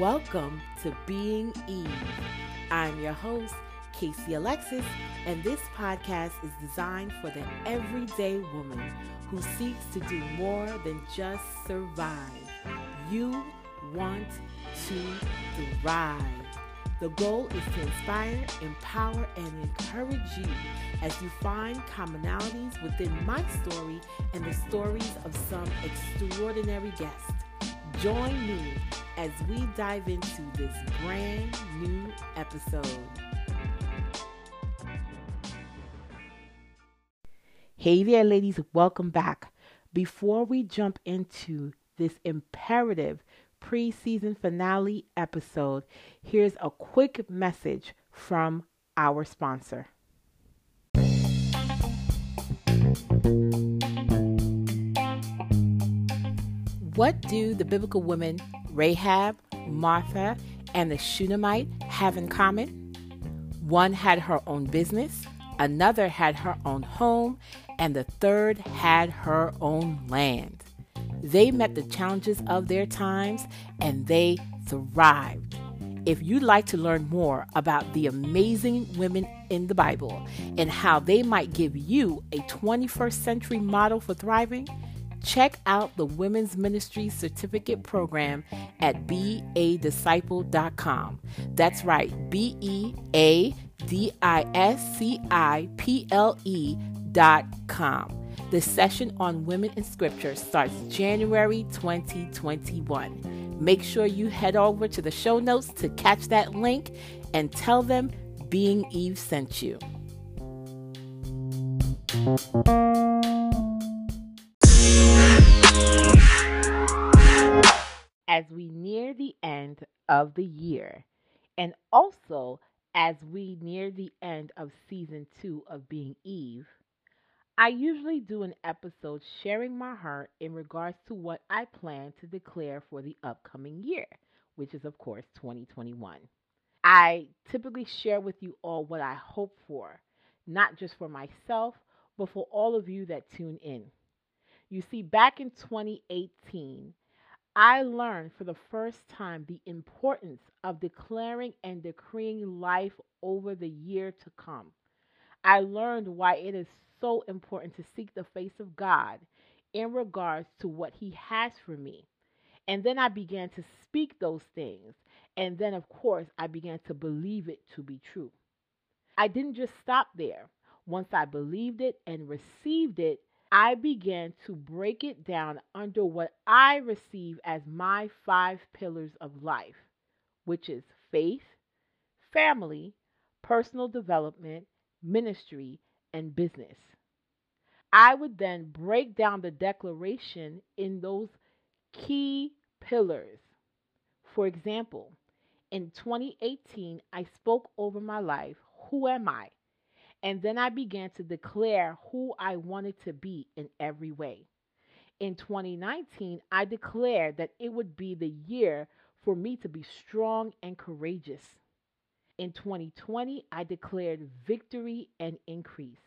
Welcome to Being Eve. I'm your host, Casey Alexis, and this podcast is designed for the everyday woman who seeks to do more than just survive. You want to thrive. The goal is to inspire, empower, and encourage you as you find commonalities within my story and the stories of some extraordinary guests. Join me as we dive into this brand new episode. Hey there, ladies, welcome back. Before we jump into this imperative preseason finale episode, here's a quick message from our sponsor. What do the biblical women Rahab, Martha, and the Shunammite have in common? One had her own business, another had her own home, and the third had her own land. They met the challenges of their times and they thrived. If you'd like to learn more about the amazing women in the Bible and how they might give you a 21st century model for thriving, check out the Women's Ministry Certificate Program at beadisciple.com. That's right, B E A D I S C I P L E.com. The session on women in scripture starts January 2021. Make sure you head over to the show notes to catch that link and tell them Being Eve sent you. Of the year, and also as we near the end of season two of Being Eve, I usually do an episode sharing my heart in regards to what I plan to declare for the upcoming year, which is, of course, 2021. I typically share with you all what I hope for, not just for myself, but for all of you that tune in. You see, back in 2018, I learned for the first time the importance of declaring and decreeing life over the year to come. I learned why it is so important to seek the face of God in regards to what He has for me. And then I began to speak those things. And then, of course, I began to believe it to be true. I didn't just stop there. Once I believed it and received it, I began to break it down under what I receive as my five pillars of life, which is faith, family, personal development, ministry, and business. I would then break down the declaration in those key pillars. For example, in 2018, I spoke over my life, Who am I? And then I began to declare who I wanted to be in every way. In 2019, I declared that it would be the year for me to be strong and courageous. In 2020, I declared victory and increase.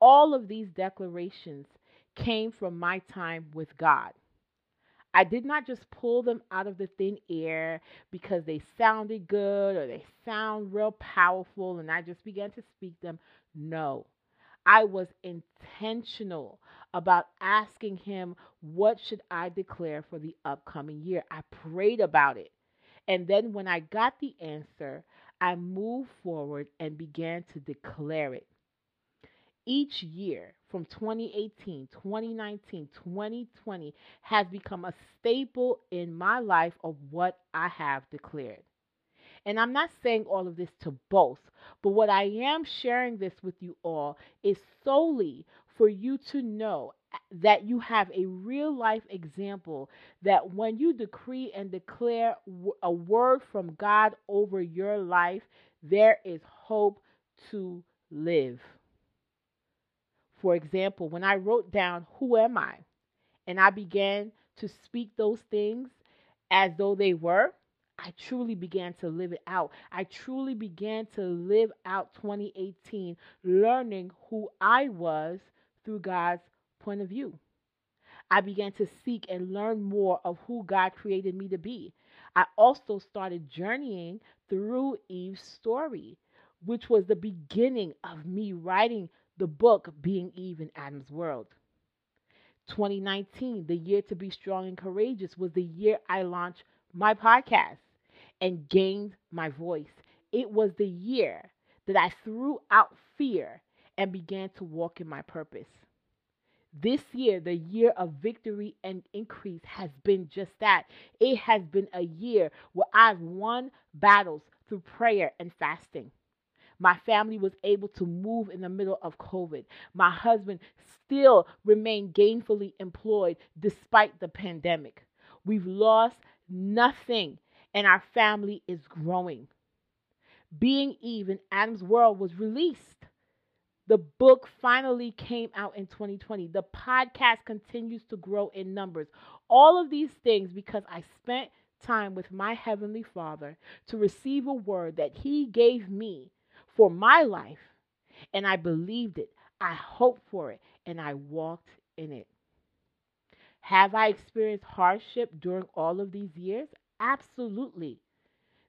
All of these declarations came from my time with God. I did not just pull them out of the thin air because they sounded good or they sound real powerful and I just began to speak them. No. I was intentional about asking him what should I declare for the upcoming year. I prayed about it. And then when I got the answer, I moved forward and began to declare it each year from 2018, 2019, 2020 has become a staple in my life of what I have declared. And I'm not saying all of this to boast, but what I am sharing this with you all is solely for you to know uh, that you have a real life example that when you decree and declare a word from God over your life, there is hope to live. For example, when I wrote down, Who am I? and I began to speak those things as though they were, I truly began to live it out. I truly began to live out 2018, learning who I was through God's point of view. I began to seek and learn more of who God created me to be. I also started journeying through Eve's story, which was the beginning of me writing the book Being Eve in Adam's World. 2019, the year to be strong and courageous, was the year I launched my podcast and gained my voice. It was the year that I threw out fear and began to walk in my purpose. This year, the year of victory and increase, has been just that. It has been a year where I've won battles through prayer and fasting. My family was able to move in the middle of COVID. My husband still remained gainfully employed despite the pandemic. We've lost nothing, and our family is growing. Being Eve in Adam's World was released. The book finally came out in 2020. The podcast continues to grow in numbers. All of these things because I spent time with my Heavenly Father to receive a word that He gave me for my life. And I believed it. I hoped for it. And I walked in it. Have I experienced hardship during all of these years? Absolutely.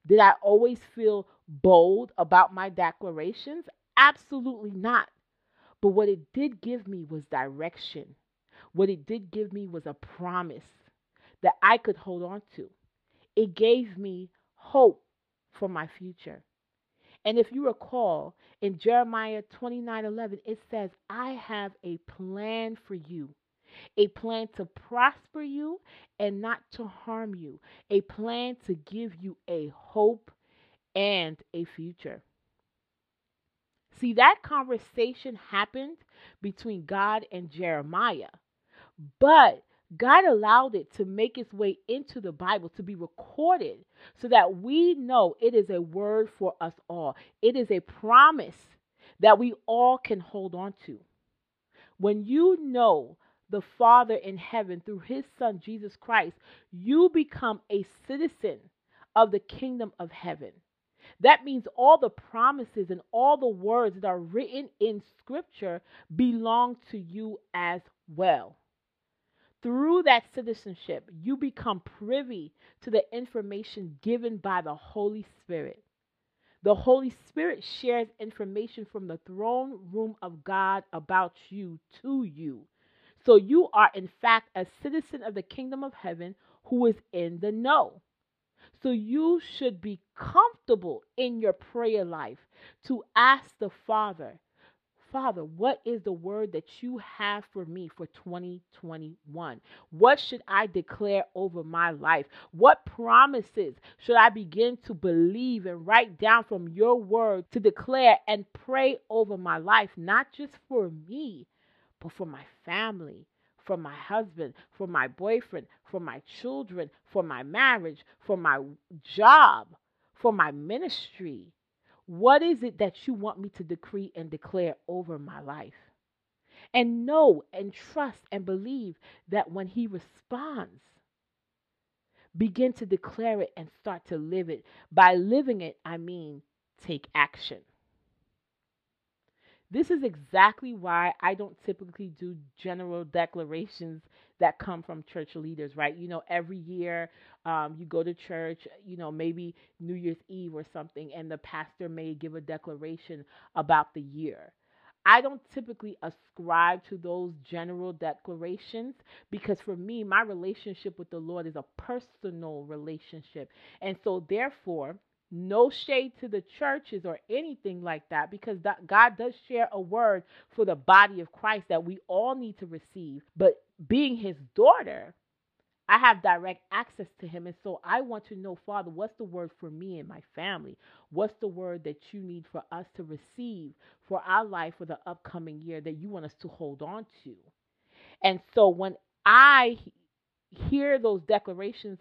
Did I always feel bold about my declarations? Absolutely not. But what it did give me was direction. What it did give me was a promise that I could hold on to. It gave me hope for my future. And if you recall in Jeremiah 29 11, it says, I have a plan for you, a plan to prosper you and not to harm you, a plan to give you a hope and a future. See, that conversation happened between God and Jeremiah, but God allowed it to make its way into the Bible to be recorded so that we know it is a word for us all. It is a promise that we all can hold on to. When you know the Father in heaven through his Son, Jesus Christ, you become a citizen of the kingdom of heaven. That means all the promises and all the words that are written in Scripture belong to you as well. Through that citizenship, you become privy to the information given by the Holy Spirit. The Holy Spirit shares information from the throne room of God about you to you. So you are, in fact, a citizen of the kingdom of heaven who is in the know. So you should be comfortable in your prayer life to ask the Father, Father, what is the word that you have for me for 2021? What should I declare over my life? What promises should I begin to believe and write down from your word to declare and pray over my life, not just for me, but for my family, for my husband, for my boyfriend, for my children, for my marriage, for my job, for my ministry? What is it that you want me to decree and declare over my life? And know and trust and believe that when He responds, begin to declare it and start to live it. By living it, I mean take action. This is exactly why I don't typically do general declarations that come from church leaders, right? You know, every year um, you go to church, you know, maybe New Year's Eve or something, and the pastor may give a declaration about the year. I don't typically ascribe to those general declarations because for me, my relationship with the Lord is a personal relationship. And so, therefore, no shade to the churches or anything like that because God does share a word for the body of Christ that we all need to receive. But being his daughter, I have direct access to him. And so I want to know, Father, what's the word for me and my family? What's the word that you need for us to receive for our life for the upcoming year that you want us to hold on to? And so when I hear those declarations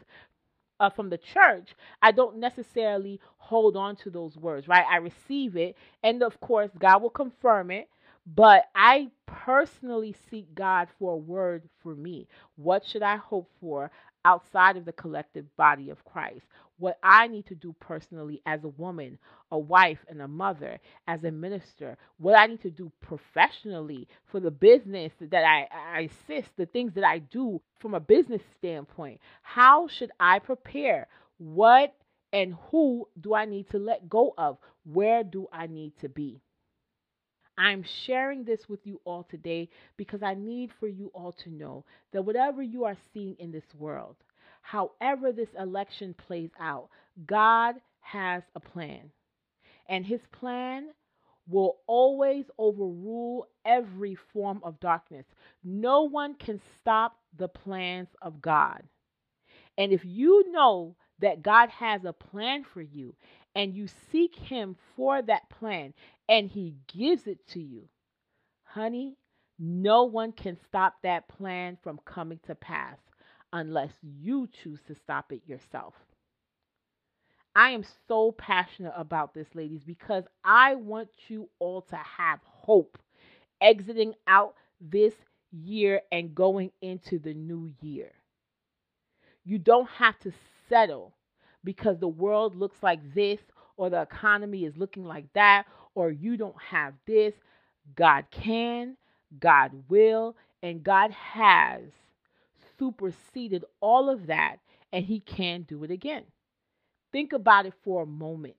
uh, from the church, I don't necessarily hold on to those words, right? I receive it, and of course, God will confirm it. But I personally seek God for a word for me. What should I hope for? outside of the collective body of Christ. What I need to do personally as a woman, a wife, and a mother, as a minister, what I need to do professionally for the business that I, I assist, the things that I do from a business standpoint. How should I prepare? What and who do I need to let go of? Where do I need to be? I'm sharing this with you all today because I need for you all to know that whatever you are seeing in this world, however this election plays out, God has a plan. And his plan will always overrule every form of darkness. No one can stop the plans of God. And if you know that God has a plan for you and you seek Him for that plan and He gives it to you, honey, no one can stop that plan from coming to pass unless you choose to stop it yourself. I am so passionate about this, ladies, because I want you all to have hope exiting out this year and going into the new year. You don't have to settle because the world looks like this or the economy is looking like that or you don't have this. God can, God will, and God has superseded all of that and He can do it again. Think about it for a moment.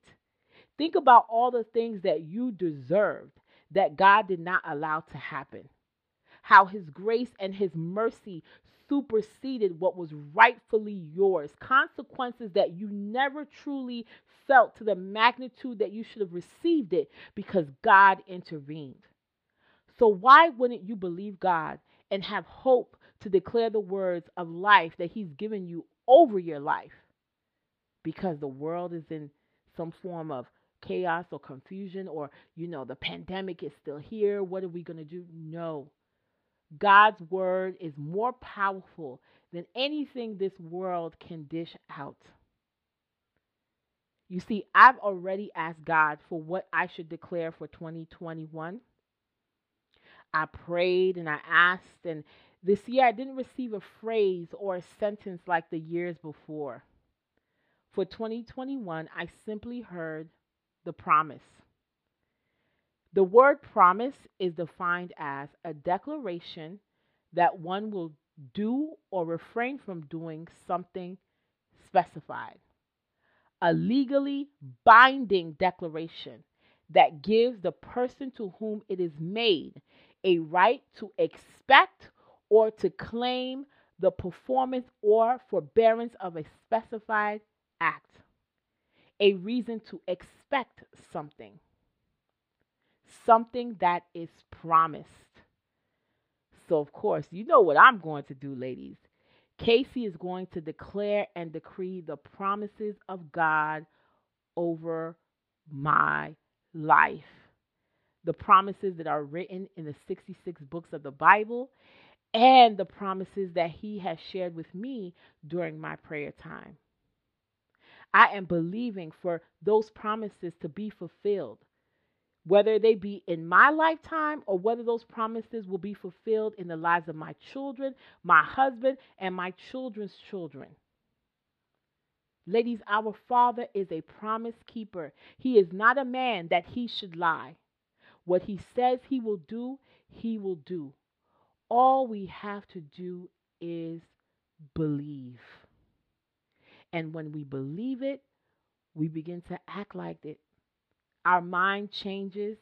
Think about all the things that you deserved that God did not allow to happen. How His grace and His mercy superseded what was rightfully yours. Consequences that you never truly felt to the magnitude that you should have received it because God intervened. So, why wouldn't you believe God and have hope to declare the words of life that He's given you over your life? Because the world is in some form of chaos or confusion, or, you know, the pandemic is still here. What are we going to do? No. God's word is more powerful than anything this world can dish out. You see, I've already asked God for what I should declare for 2021. I prayed and I asked, and this year I didn't receive a phrase or a sentence like the years before. For 2021, I simply heard the promise. The word promise is defined as a declaration that one will do or refrain from doing something specified. A legally binding declaration that gives the person to whom it is made a right to expect or to claim the performance or forbearance of a specified act. A reason to expect something something that is promised. So, of course, you know what I'm going to do, ladies. Casey is going to declare and decree the promises of God over my life. The promises that are written in the 66 books of the Bible and the promises that He has shared with me during my prayer time. I am believing for those promises to be fulfilled whether they be in my lifetime or whether those promises will be fulfilled in the lives of my children, my husband, and my children's children. Ladies, our Father is a promise keeper. He is not a man that he should lie. What he says he will do, he will do. All we have to do is believe. And when we believe it, we begin to act like it our mind changes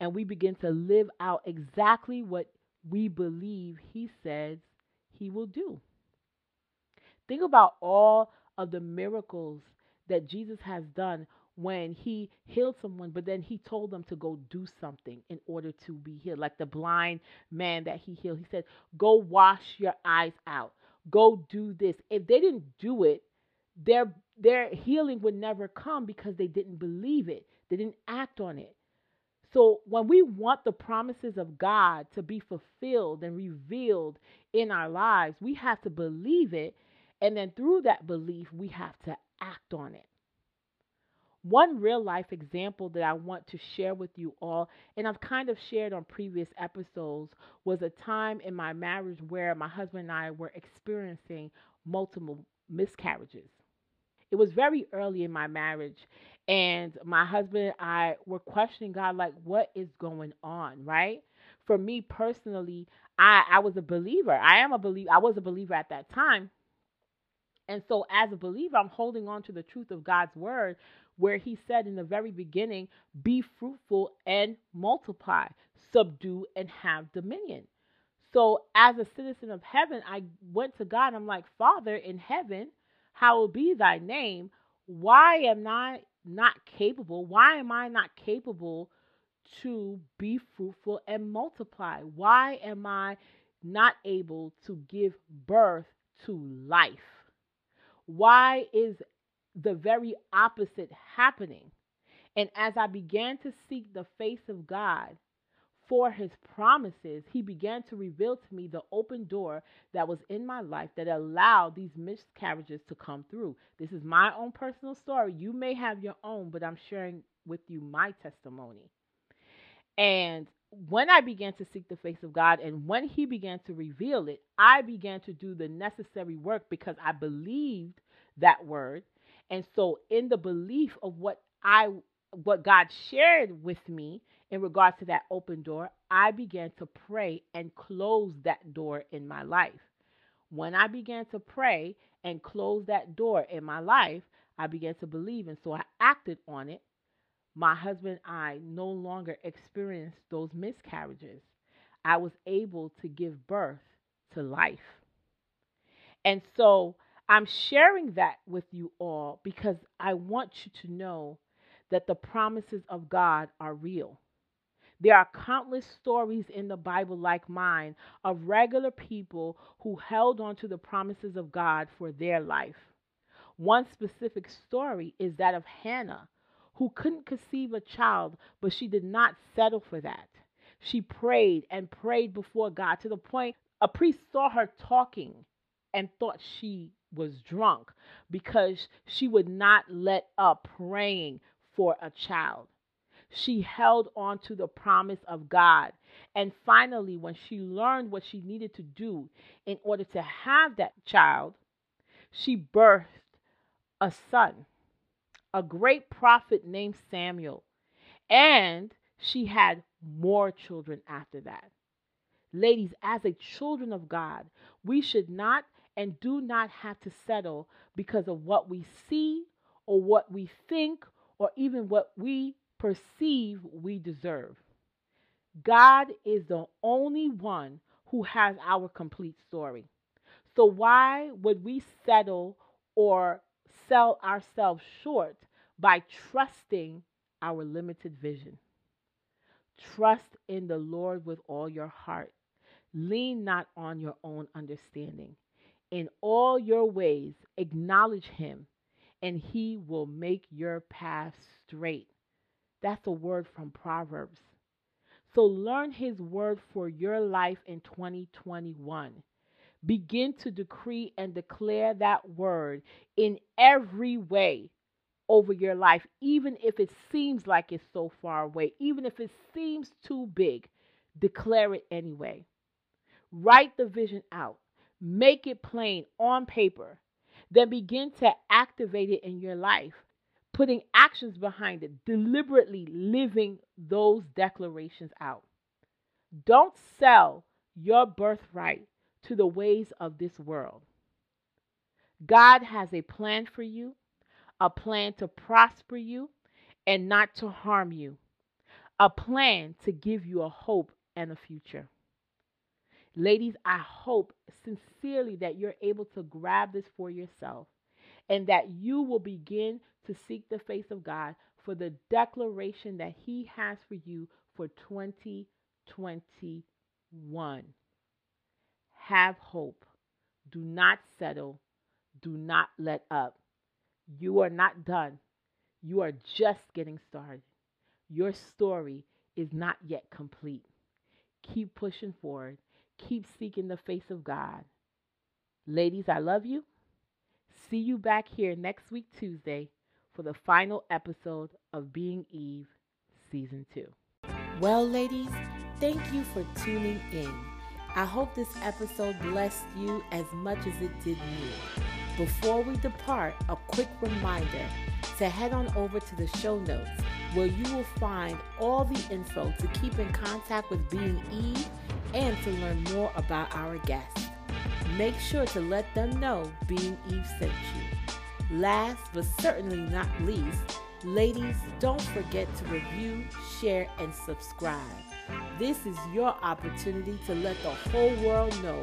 and we begin to live out exactly what we believe He says He will do. Think about all of the miracles that Jesus has done when he healed someone, but then he told them to go do something in order to be healed. Like the blind man that he healed, he said, Go wash your eyes out, go do this. If they didn't do it, their their healing would never come because they didn't believe it. They didn't act on it. So when we want the promises of God to be fulfilled and revealed in our lives, we have to believe it. And then through that belief, we have to act on it. One real life example that I want to share with you all, and I've kind of shared on previous episodes, was a time in my marriage where my husband and I were experiencing multiple miscarriages. It was very early in my marriage, and my husband and I were questioning God, like, what is going on, right? For me personally, I, I was a believer. I am a believer. I was a believer at that time. And so, as a believer, I'm holding on to the truth of God's word, where He said in the very beginning, Be fruitful and multiply, subdue and have dominion. So, as a citizen of heaven, I went to God. I'm like, Father in heaven, hallowed be thy name. Why am I not capable? Why am I not capable to be fruitful and multiply? Why am I not able to give birth to life? Why is the very opposite happening? And as I began to seek the face of God for his promises, he began to reveal to me the open door that was in my life that allowed these miscarriages to come through. This is my own personal story. You may have your own, but I'm sharing with you my testimony. And when I began to seek the face of God and when He began to reveal it, I began to do the necessary work because I believed that word. And so, in the belief of what I what God shared with me in regards to that open door, I began to pray and close that door in my life. When I began to pray and close that door in my life, I began to believe. And so I acted on it my husband and I no longer experienced those miscarriages. I was able to give birth to life. And so I'm sharing that with you all because I want you to know that the promises of God are real. There are countless stories in the Bible like mine of regular people who held on to the promises of God for their life. One specific story is that of Hannah, who couldn't conceive a child, but she did not settle for that. She prayed and prayed before God to the point a priest saw her talking and thought she was drunk because she would not let up praying for a child. She held on to the promise of God. And finally, when she learned what she needed to do in order to have that child, she birthed a son a great prophet named Samuel. And she had more children after that. Ladies, as a children of God, we should not and do not have to settle because of what we see or what we think or even what we perceive we deserve. God is the only one who has our complete story. So, why would we settle or sell ourselves short by trusting our limited vision. Trust in the Lord with all your heart. Lean not on your own understanding. In all your ways, acknowledge Him, and He will make your path straight. That's a word from Proverbs. So learn His word for your life in 2021. Begin to decree and declare that word in every way over your life, even if it seems like it's so far away, even if it seems too big, declare it anyway. Write the vision out, make it plain on paper, then begin to activate it in your life, putting actions behind it, deliberately living those declarations out. Don't sell your birthright to the ways of this world. God has a plan for you a plan to prosper you and not to harm you, a plan to give you a hope and a future. Ladies, I hope sincerely that you're able to grab this for yourself and that you will begin to seek the face of God for the declaration that He has for you for 2021. Have hope. Do not settle. Do not let up. You are not done. You are just getting started. Your story is not yet complete. Keep pushing forward. Keep seeking the face of God. Ladies, I love you. See you back here next week, Tuesday, for the final episode of Being Eve Season 2. Well, ladies, thank you for tuning in. I hope this episode blessed you as much as it did me. Before we depart, a quick reminder to head on over to the show notes where you will find all the info to keep in contact with Being Eve and to learn more about our guests. Make sure to let them know Being Eve sent you. Last but certainly not least, ladies, don't forget to review, share, and subscribe. This is your opportunity to let the whole world know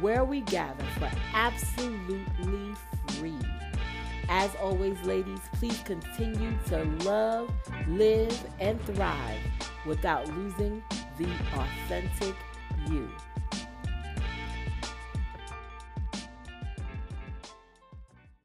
where we gather for absolutely. As always, ladies, please continue to love, live, and thrive without losing the authentic you.